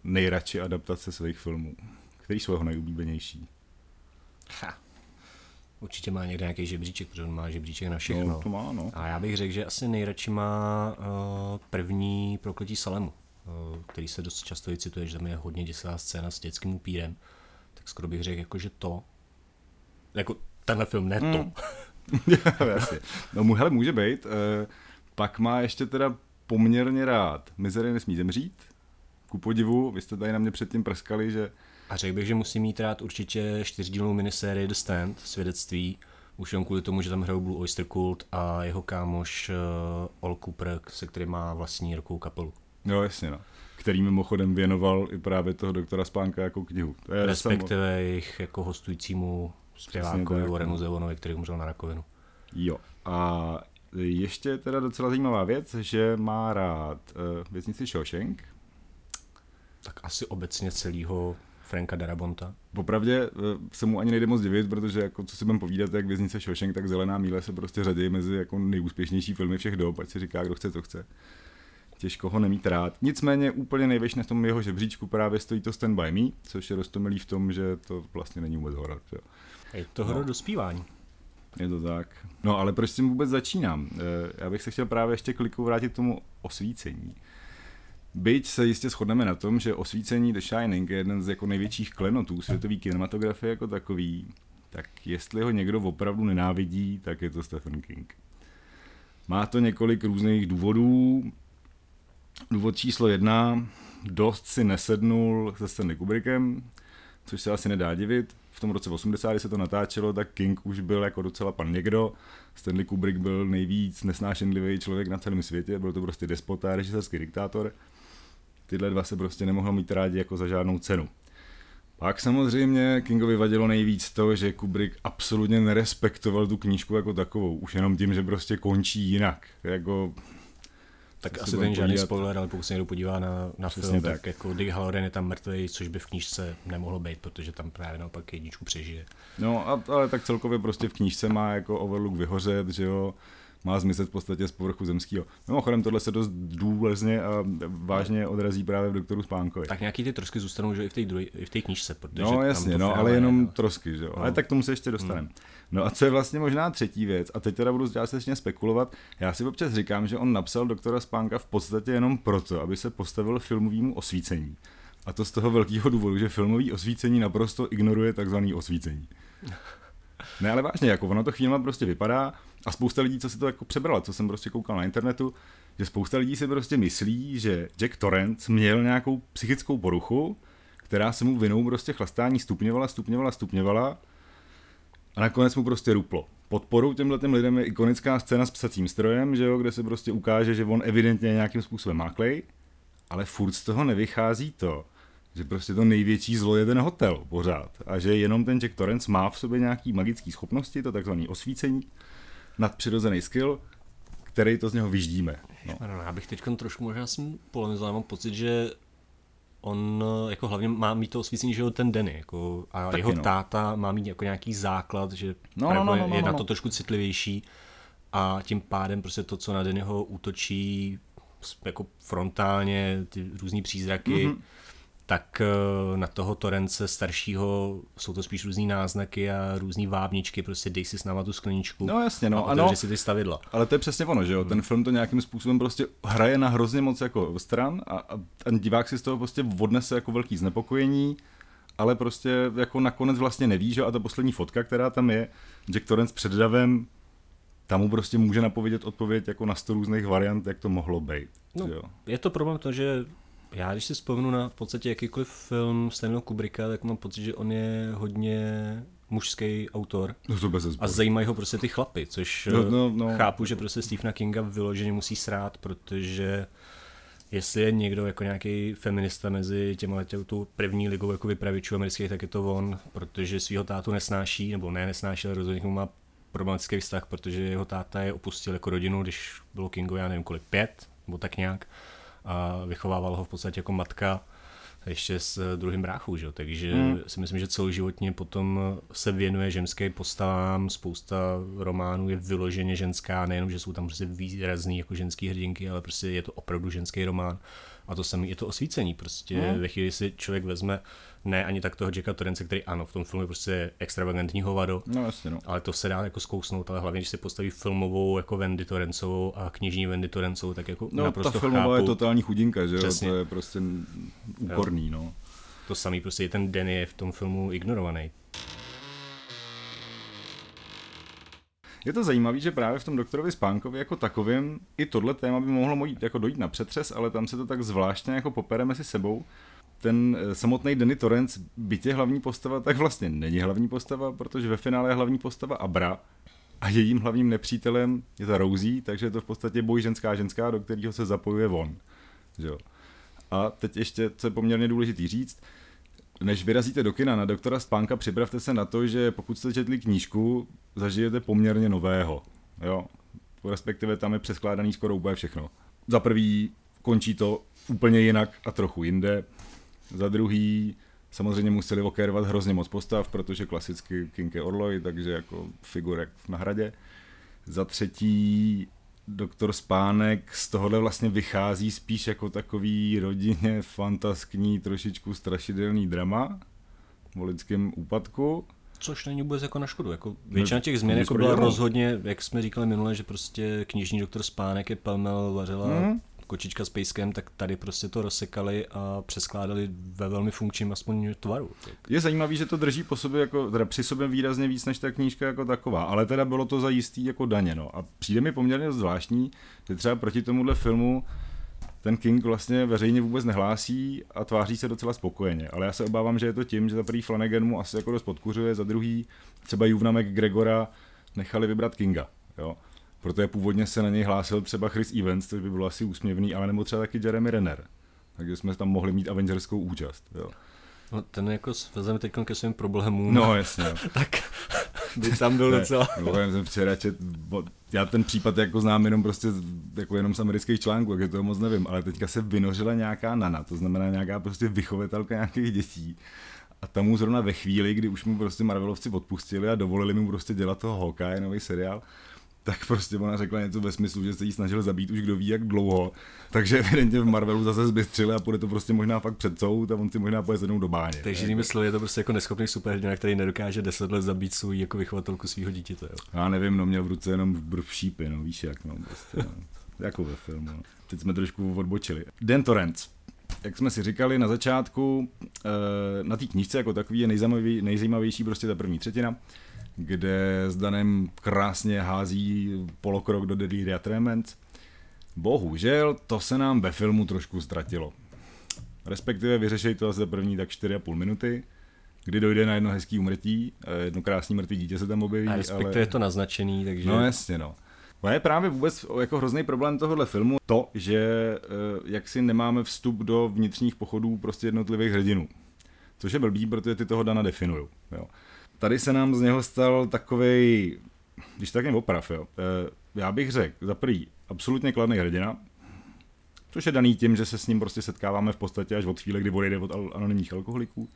nejradši adaptace svých filmů? Který jsou jeho nejoblíbenější?
Ha. Určitě má někde nějaký žebříček, protože on má žebříček na všechno.
No, to má, no.
A já bych řekl, že asi nejradši má uh, první prokletí Salemu, který se dost často cituje, že tam je hodně děsivá scéna s dětským upírem. Tak skoro bych řekl, jako, že to. Jako tenhle film, ne to. (laughs) (laughs)
Mm. No mu, hele, může být. Eh, pak má ještě teda poměrně rád Mizery nesmí zemřít. Ku podivu, vy jste tady na mě předtím prskali, že
A řekl bych, že musí mít rád určitě čtyřdílnou minisérii The Stand, svědectví, už jen kvůli tomu, že tam hrajou Blue Oyster Cult a jeho kámoš uh, Ol Cooper, se kterým má vlastní rokovou kapelu.
Jo, jasně, no. Který mimochodem věnoval i právě toho doktora Spánka jako knihu. To je samo-
Respektive jejich jako hostujícímu zpěvákovi Warrenu
no.
Zevonovi, který umřel na rakovinu.
Jo. A ještě teda docela zajímavá věc, že má rád uh, věznici Shawshank.
Tak asi obecně celýho Franka Darabonta.
Popravdě eh, se mu ani nejde moc divit, protože jako co si budeme povídat, jak věznice Shawshank, tak Zelená míle se prostě řadí mezi jako nejúspěšnější filmy všech dob, ať si říká, kdo chce, to chce. Těžko ho nemít rád. Nicméně úplně nejvyšší na tom jeho žebříčku právě stojí to Stand By Me, což je roztomilý v tom, že to vlastně není vůbec horor. Jo.
Je to hro
No.
dospívání.
Je to tak. No ale proč s tím vůbec začínám? Eh, Já bych se chtěl právě ještě kliku vrátit k tomu osvícení. Byť se jistě shodneme na tom, že osvícení The Shining je jeden z jako největších klenotů světové kinematografie jako takový, tak jestli ho někdo opravdu nenávidí, tak je to Stephen King. Má to několik různých důvodů. Důvod číslo jedna, dost si nesednul se Stanley Kubrickem, což se asi nedá divit. V tom roce 80, kdy se to natáčelo, tak King už byl jako docela pan někdo. Stanley Kubrick byl nejvíc nesnášenlivý člověk na celém světě, byl to prostě despota, režisérský diktátor. Tyhle dva se prostě nemohlo mít rádi jako za žádnou cenu. Pak samozřejmě Kingovi vadilo nejvíc to, že Kubrick absolutně nerespektoval tu knížku jako takovou, už jenom tím, že prostě končí jinak. Jako,
Tak asi ten žádný
povídat.
spoiler, ale pokud se někdo podívá na, na
Přesně
film,
tak.
tak. jako Dick Halloran je tam mrtvý, což by v knížce nemohlo být, protože tam právě naopak jedničku přežije.
No, a, ale tak celkově prostě v knížce má jako Overlook vyhořet, že jo, má zmizet v podstatě z povrchu zemského. Mimochodem, tohle se dost důlezně a vážně odrazí právě v doktoru Spánkovi.
Tak nějaký ty trosky zůstanou že i v té, druhé, i v té knížce, protože
No
tam
jasně,
to
no, ale
je,
jenom
no.
trosky, že jo. Ale
No.
tak k tomu se ještě dostaneme. No a co je vlastně možná třetí věc, a teď teda budu částečně spekulovat, já si občas říkám, že on napsal doktora Spánka v podstatě jenom proto, aby se postavil filmovému osvícení. A to z toho velkého důvodu, že filmový osvícení naprosto ignoruje takzvaný osvícení. (laughs) Ne, ale vážně, jako ono to chvílema prostě vypadá a spousta lidí, co si to jako přebrala, co jsem prostě koukal na internetu, že spousta lidí si prostě myslí, že Jack Torrance měl nějakou psychickou poruchu, která se mu vinou prostě chlastání stupňovala, stupňovala, stupňovala a nakonec mu prostě ruplo. Podporou těmhle těm lidem je ikonická scéna s psacím strojem, že jo, kde se prostě ukáže, že on evidentně nějakým způsobem máklej, ale furt z toho nevychází to, že prostě to největší zlo je ten hotel pořád a že jenom ten Jack Torrance má v sobě nějaký magický schopnosti, to takzvané osvícení, nadpřirozený skill, který to z něho vyždíme. No.
No, no, já bych teď trošku možná jsem polemizoval, mám pocit, že on jako hlavně má mít to osvícení, že ten Denny, jako, a
Taky,
jeho
no.
no. táta má mít jako nějaký základ, že
No,
no,
no, no,
je,
no, no,
na
no.
to trošku citlivější a tím pádem prostě to, co na Dennyho útočí jako frontálně, ty různý přízraky,
Mhm.
mm-hmm. Tak eh, na toho Torence staršího jsou to spíš různý náznaky a různý vábničky, prostě dej si s náma tu skleničku
No jasně, no,
a
ano.
si ty stavidla.
Ale to je přesně ono, že jo? Ten film to nějakým způsobem prostě hraje na hrozně moc jako stran a, a ten divák si z toho prostě odnese jako velký znepokojení, ale prostě jako nakonec vlastně neví, že? A ta poslední fotka, která tam je, Jack Torrance před davem, tam mu prostě může napovědět odpověď jako na sto různých variant, jak to mohlo být.
No,
jo?
je to problém to, že Já když si vzpomenu na v podstatě jakýkoliv film Stanleyho Kubricka, tak mám pocit, že on je hodně mužský autor.
No to bez
a zajímají ho prostě ty chlapy, což
No,
no,
no,
chápu, že prostě Stephena Kinga vyloženě musí srát, protože jestli je někdo jako nějaký feminista mezi těma tě- tu první ligou jako vypravičů amerických, tak je to on, protože svého tátu nesnáší, nebo ne nesnáší, ale rozhodně němu má problematický vztah, protože jeho táta je opustil jako rodinu, když bylo Kingo, já nevím kolik, pět, nebo tak nějak, a vychovával ho v podstatě jako matka ještě s eh, druhým bráchou, že? takže hmm. si myslím, že celoživotně potom se věnuje ženským postavám, spousta románů je vyloženě ženská, nejenom, že jsou tam prostě výrazný jako ženský hrdinky, ale prostě je to opravdu ženský román a to samé je to osvícení, prostě hmm. ve chvíli si člověk vezme ne ani tak toho Jacka Torrence, který ano, v tom filmu je prostě extravagantní hovado,
No jasně, no.
ale to se dá jako zkousnout, ale hlavně, když se postaví filmovou jako Wendy Torrencovou a knižní Wendy Torrencovou, tak jako
No,
naprosto
ta filmová
chápu.
je totální chudinka, že jo?
Přesně.
To je prostě úporný, no.
To samý prostě i ten Danny je v tom filmu ignorovaný.
Je to zajímavé, že právě v tom doktorovi Spánkovi jako takovým i tohle téma by mohlo mojít, jako dojít na přetřes, ale tam se to tak zvláštně jako popere mezi sebou. Ten eh, samotný Danny Torrance, je hlavní postava, tak vlastně není hlavní postava, protože ve finále je hlavní postava Abra a jejím hlavním nepřítelem je ta Rosie, takže je to v podstatě boj ženská ženská, do kterého se zapojuje on. Jo. A teď ještě, co je poměrně důležitý říct, než vyrazíte do kina na doktora Spánka, připravte se na to, že pokud jste četli knížku, zažijete poměrně nového. Jo? Respektive tam je přeskládaný skoro úplně všechno. Za prvý končí to úplně jinak a trochu jinde. Za druhý samozřejmě museli okérovat hrozně moc postav, protože klasicky King je Orloj, takže jako figurek na hradě. Za třetí doktor Spánek z tohohle vlastně vychází spíš jako takový rodině fantaskní, trošičku strašidelný drama o lidském úpadku.
Což není vůbec jako na škodu. Jako většina těch změn jako byla rozhodně, jak jsme říkali minule, že prostě knižní doktor Spánek je pelmel, vařila
Mhm.
Kočička s pejskem, tak tady prostě to rozsekali a přeskládali ve velmi funkčním aspoň tvaru. Tak.
Je zajímavý, že to drží po sobě jako, teda při sobě výrazně víc než ta knížka jako taková, ale teda bylo to za jistý jako daně, no. A přijde mi poměrně zvláštní, že třeba proti tomuhle filmu ten King vlastně veřejně vůbec nehlásí a tváří se docela spokojeně. Ale já se obávám, že je to tím, že za prvý Flanagan mu asi jako dost podkuřuje, za druhý třeba Juvna McGregora nechali vybrat Kinga. Jo? Protože původně se na něj hlásil třeba Chris Evans, což by bylo asi úsměvný, ale nebo třeba taky Jeremy Renner. Takže jsme tam mohli mít Avengerskou účast. Jo.
No, ten jako vezeme teď ke svým problémům,
No jasně. (laughs)
tak by tam byl docela...
Ne, jsem včera čet, bo- já ten případ jako znám jenom prostě jako jenom z amerických článků, takže to moc nevím, ale teďka se vynořila nějaká nana, to znamená nějaká prostě vychovatelka nějakých dětí. A tam mu zrovna ve chvíli, kdy už mu prostě Marvelovci odpustili a dovolili mu prostě dělat toho Hawkeye, nový seriál, tak prostě ona řekla něco ve smyslu, že se jí snažil zabít už kdo ví jak dlouho. Takže evidentně v Marvelu zase zbystřili a půjde to prostě možná fakt před soud a on si možná půjde sednout do báně.
Takže jinými slovy je to prostě jako neschopný superhrdina, který nedokáže deset let zabít svou jako vychovatelku svého dítěte. Jo.
Já nevím, no měl v ruce jenom br- šípy, no víš jak, no prostě, no. (laughs) jako ve filmu. No. Teď jsme trošku odbočili. Dan Torrance. Jak jsme si říkali na začátku, eh, na té knížce jako takový je nejzajímavější, nejzajímavější prostě ta první třetina, kde s Danem krásně hází polokrok do Deadly Tremens. Bohužel to se nám ve filmu trošku ztratilo. Respektive vyřešej to za první tak 4,5 minuty, kdy dojde na jedno hezký umrtí, eh, jedno krásný mrtvý dítě se tam objeví.
A respektive je to naznačený, takže...
No jasně, no. To je právě vůbec jako hrozný problém tohohle filmu to, že eh, jak si nemáme vstup do vnitřních pochodů prostě jednotlivých hrdinů. Což je blbý, protože ty toho Dana definují. Jo. Tady se nám z něho stal takovej, když tak jen oprav, jo. Eh, Já bych řekl, za prvý, absolutně kladný hrdina, což je daný tím, že se s ním prostě setkáváme v podstatě až od chvíle, kdy odejde od anonymních alkoholiků.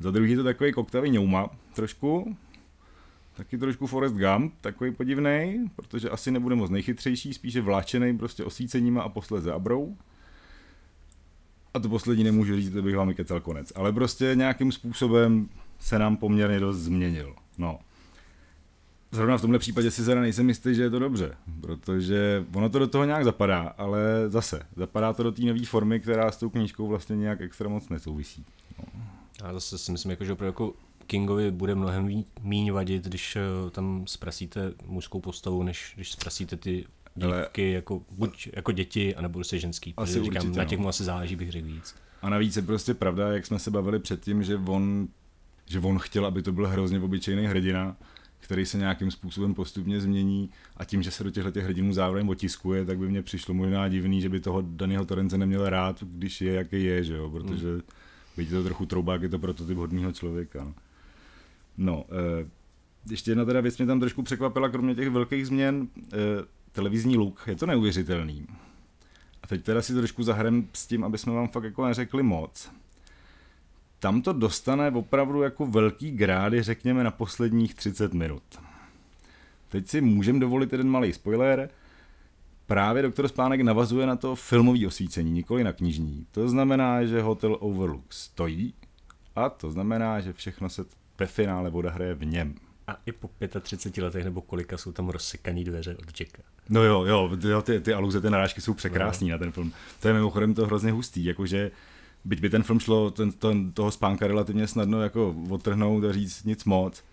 Za druhý je to takový koktavý ňouma trošku, Taky trošku Forrest Gump, takový podivný, protože asi nebude moc nejchytřejší, spíše vláčený prostě osvíceníma a posledze abrou. A to poslední nemůžu říct, to bych vám kecal konec. Ale prostě nějakým způsobem se nám poměrně dost změnil. No. Zrovna v tomhle případě si teda nejsem jistý, že je to dobře, protože ono to do toho nějak zapadá, ale zase, zapadá to do té nové formy, která s tou knížkou vlastně nějak extra moc nesouvisí.
A zase si myslím, jako, že opravdu jako Kingovi bude mnohem míň vadit, když eh, tam zprasíte mužskou postavu, než když zprasíte ty dívky, jako, buď jako děti, anebo prostě ženský.
Asi
říkám,
určitě,
na
no.
těch mu asi záleží, bych řekl víc.
A navíc je prostě pravda, jak jsme se bavili předtím, že on, že on chtěl, aby to byl hrozně obyčejný hrdina, který se nějakým způsobem postupně změní a tím, že se do těchto těch hrdinů zároveň otiskuje, tak by mně přišlo možná divný, že by toho Dannyho Torrence neměl rád, když je, jaký je, že jo, protože byť je to trochu troubák, je to prototyp hodného člověka. No, no eh, ještě jedna teda věc mě tam trošku překvapila, kromě těch velkých změn, eh, televizní luk, je to neuvěřitelný. A teď teda si trošku zahrem s tím, aby jsme vám fakt jako neřekli moc. Tam to dostane opravdu jako velký grády, řekněme, na posledních 30 minut. Teď si můžeme dovolit jeden malý spoiler. Právě doktor Spánek navazuje na to filmové osvícení, nikoli na knižní. To znamená, že Hotel Overlook stojí a to znamená, že všechno se ve finále odehraje v něm.
A i po 35 letech nebo kolika jsou tam rozsekaný dveře od Jacka.
No jo, jo, ty, ty aluze, ty narážky jsou překrásný no. na ten film. To je mimochodem to hrozně hustý, jakože byť by ten film šlo ten, ten, toho spánka relativně snadno jako odtrhnout a říct nic moc,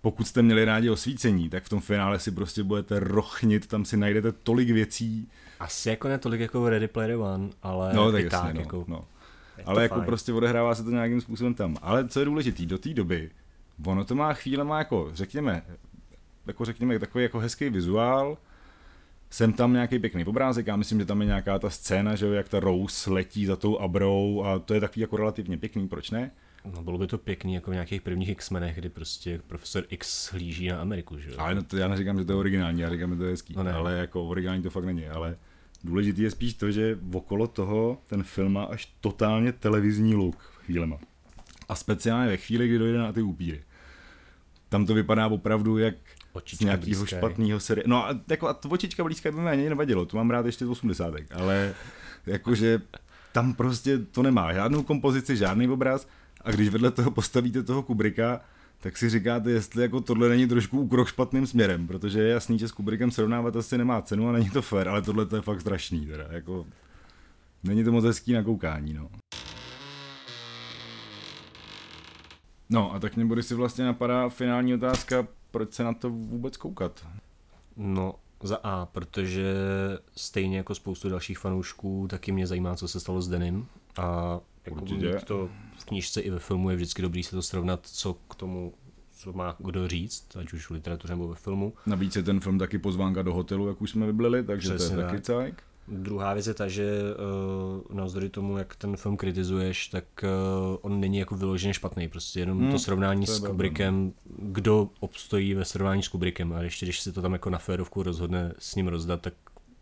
pokud jste měli rádi osvícení, tak v tom finále si prostě budete rochnit, tam si najdete tolik věcí.
Asi jako ne tolik jako v Ready Player One, ale
no, tak jasně,
tak,
no,
jako,
no. Ale jako fajn. prostě odehrává se to nějakým způsobem tam. Ale co je důležité, do té doby, ono to má chvíle, má jako, řekněme, jako řekněme, takový jako hezký vizuál, jsem tam nějaký pěkný obrázek, já myslím, že tam je nějaká ta scéna, že jo, jak ta Rose letí za tou Abrou a to je takový jako relativně pěkný, proč ne?
No bylo by to pěkný jako v nějakých prvních X-menech, kdy prostě profesor X hlíží na Ameriku, že jo?
Ale no to já neříkám, že to je originální, já říkám, že to je hezký, no ne. ale jako originální to fakt není, ale důležitý je spíš to, že okolo toho ten film má až totálně televizní look chvílema. A speciálně ve chvíli, kdy dojde na ty upíry. Tam to vypadá opravdu jak
Očička
z nějakého špatného série. No a, jako, a to očička blízká by mi ani nevadilo, to mám rád ještě z 80. Ale jakože tam prostě to nemá žádnou kompozici, žádný obraz a když vedle toho postavíte toho Kubricka, tak si říkáte, jestli jako tohle není trošku úkrok špatným směrem, protože je jasný, že s Kubrickem srovnávat asi nemá cenu a není to fér, ale tohle to je fakt strašný, teda, jako není to moc hezký na koukání, no. No a tak mě bude si vlastně napadá finální otázka, proč se na to vůbec koukat?
No, za A, protože stejně jako spoustu dalších fanoušků, taky mě zajímá, co se stalo s Denim. A jako to v knížce i ve filmu je vždycky dobrý se to srovnat, co k tomu co má kdo říct, ať už v literatuře nebo ve filmu.
Navíc je ten film taky pozvánka do hotelu, jak už jsme vyblili, takže Přesně to je taky cajk.
Druhá věc je ta, že uh, navzdory tomu, jak ten film kritizuješ, tak uh, on není jako vyloženě špatný. Prostě jenom hmm, to srovnání to s Kubrickem, kdo obstojí ve srovnání s Kubrickem a ještě když si to tam jako na férovku rozhodne s ním rozdat, tak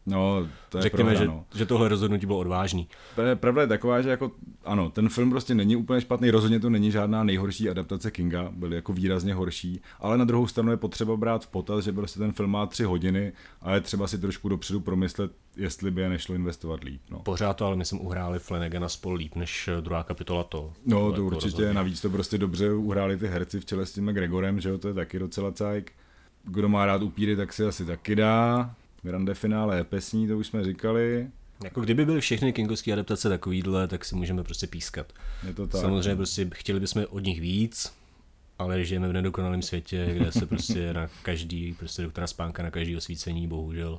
No, to je
Řekněme,
pravda,
že,
no.
že tohle rozhodnutí bylo odvážný.
Pravda je taková, že jako, ano, ten film prostě není úplně špatný, rozhodně to není žádná nejhorší adaptace Kinga, byly jako výrazně horší, ale na druhou stranu je potřeba brát v potaz, že prostě ten film má tři hodiny a je třeba si trošku dopředu promyslet, jestli by je nešlo investovat líp. No.
Pořád to ale myslím uhráli Flanagana spolu líp než druhá kapitola to.
No, to,
jako
určitě,
rozhodně.
navíc to prostě dobře uhráli ty herci v čele s tím Gregorem, že jo, to je taky docela cajk. Kdo má rád upíry, tak si asi taky dá. Grande finále je pesní, to už jsme říkali.
Jako kdyby byly všechny kingovské adaptace takovýhle, tak si můžeme prostě pískat.
Je to tak.
Samozřejmě prostě chtěli bychom od nich víc, ale žijeme v nedokonalém světě, kde se prostě na každý, prostě doktora spánka na každý osvícení bohužel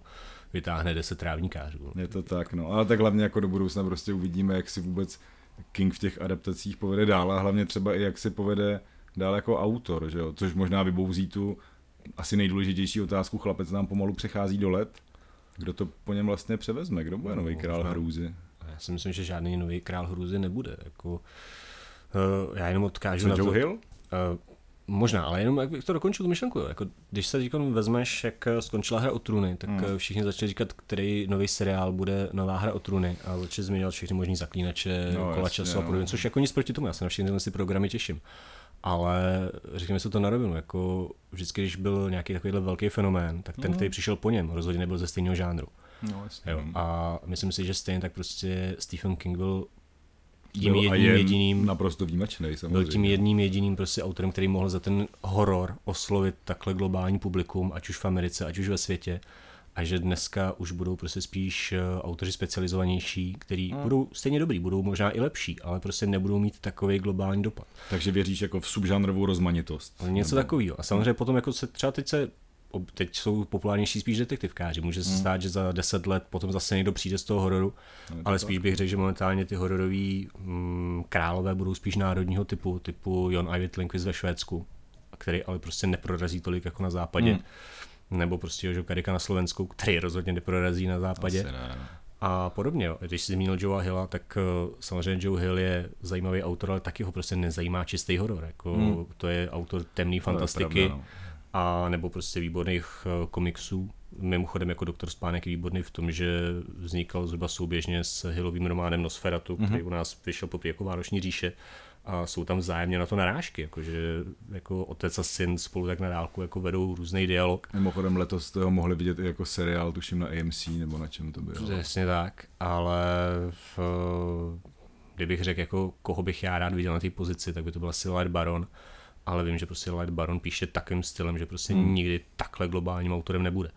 vytáhne 10 trávníkářů.
Je to tak, no. Ale tak hlavně jako do budoucna prostě uvidíme, jak si vůbec King v těch adaptacích povede dál a hlavně třeba i jak si povede dál jako autor, že jo? což možná vybouzí tu asi nejdůležitější otázku, chlapec nám pomalu přechází do let. Kdo to po něm vlastně převezme? Kdo bude nový král hrůzy?
Já si myslím, že žádný nový král hrůzy nebude. Jako, uh, já jenom odkážu
Co,
na
Joe
to.
Hill?
Uh, možná, ale jenom jak to dokončil tu myšlenku. Jo. Jako, když se teď vezmeš, jak skončila hra o trůny, tak hmm. všichni začali říkat, který nový seriál bude nová hra o trůny a začali zmiňovat všechny možný zaklínače,
No,
kola času a
no.
podobně, což jako nic proti tomu, já se na všechny tyhle ty programy těším. Ale řekněme si to na rovinu, jako vždycky, když byl nějaký takovýhle velký fenomén, tak ten,
Mhm.
který přišel po něm, rozhodně nebyl ze stejného žánru.
No, jasně.
Jo. A myslím si, že stejně tak prostě Stephen King byl tím
Byl
jedním
je
jediným,
naprosto výjimečný, samozřejmě.
byl tím jedním jediným prostě autorem, který mohl za ten horor oslovit takhle globální publikum, ať už v Americe, ať už ve světě. A že dneska už budou prostě spíš eh, autoři specializovanější, který
Hmm.
budou stejně dobrý, budou možná i lepší, ale prostě nebudou mít takový globální dopad.
Takže věříš jako v subžánrovou rozmanitost.
Něco
Nebo-
takového. A samozřejmě potom jako se třeba teď se teď jsou populárnější spíš detektivkáři. Může se hmm. stát, že za deset let potom zase někdo přijde z toho hororu, no, ale spíš bych řekl, že momentálně ty hororový mm, králové budou spíš národního typu, typu Jon Ajvit Lindqvist ve Švédsku, který ale prostě neprorazí tolik jako na západě. Hmm. Nebo prostě Jožo Karika na Slovensku, který rozhodně neprorazí na západě. ne. A podobně, jo. když jsi zmínil Joea Hilla, tak uh, samozřejmě Joe Hill je zajímavý autor, ale taky ho prostě nezajímá čistý horor. Jako, hmm. To je autor temné fantastiky. Pravda, no a nebo prostě výborných eh, komiksů. Mimochodem jako Doktor Spánek je výborný v tom, že vznikal zhruba souběžně s Hillovým románem Nosferatu, mm-hmm. který u nás vyšel po jako Vánoční říše a jsou tam vzájemně na to narážky, jakože jako otec a syn spolu tak na dálku jako vedou různý dialog.
Mimochodem letos to mohli vidět i jako seriál, tuším na AMC nebo na čem to bylo.
Přesně tak, ale v, kdybych řekl, jako koho bych já rád viděl na té pozici, tak by to byl asi Light Baron, ale vím, že prostě Light Baron píše takovým stylem, že prostě hmm. nikdy takhle globálním autorem nebude.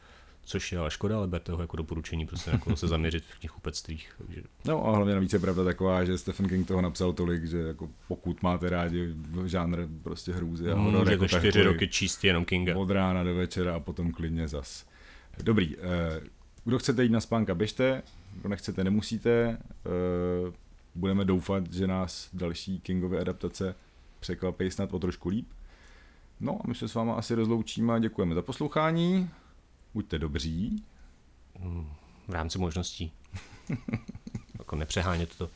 Což je ale škoda, ale berte ho jako doporučení, prostě jako se zaměřit v těch upectvích. Takže...
No a hlavně navíc je pravda taková, že Stephen King toho napsal tolik, že jako pokud máte rádi žánr prostě hrůzy a
horor, Můžete jako čtyři roky číst jenom Kinga.
Od rána do večera a potom klidně zas. Dobrý, eh, kdo chcete jít na spánka, běžte, kdo nechcete, nemusíte. Eh, budeme doufat, že nás další Kingovy adaptace překvapí snad o trošku líp. No a my se s váma asi rozloučíme a děkujeme za poslouchání. Buďte dobří.
V rámci možností. (laughs) jako nepřehánět to.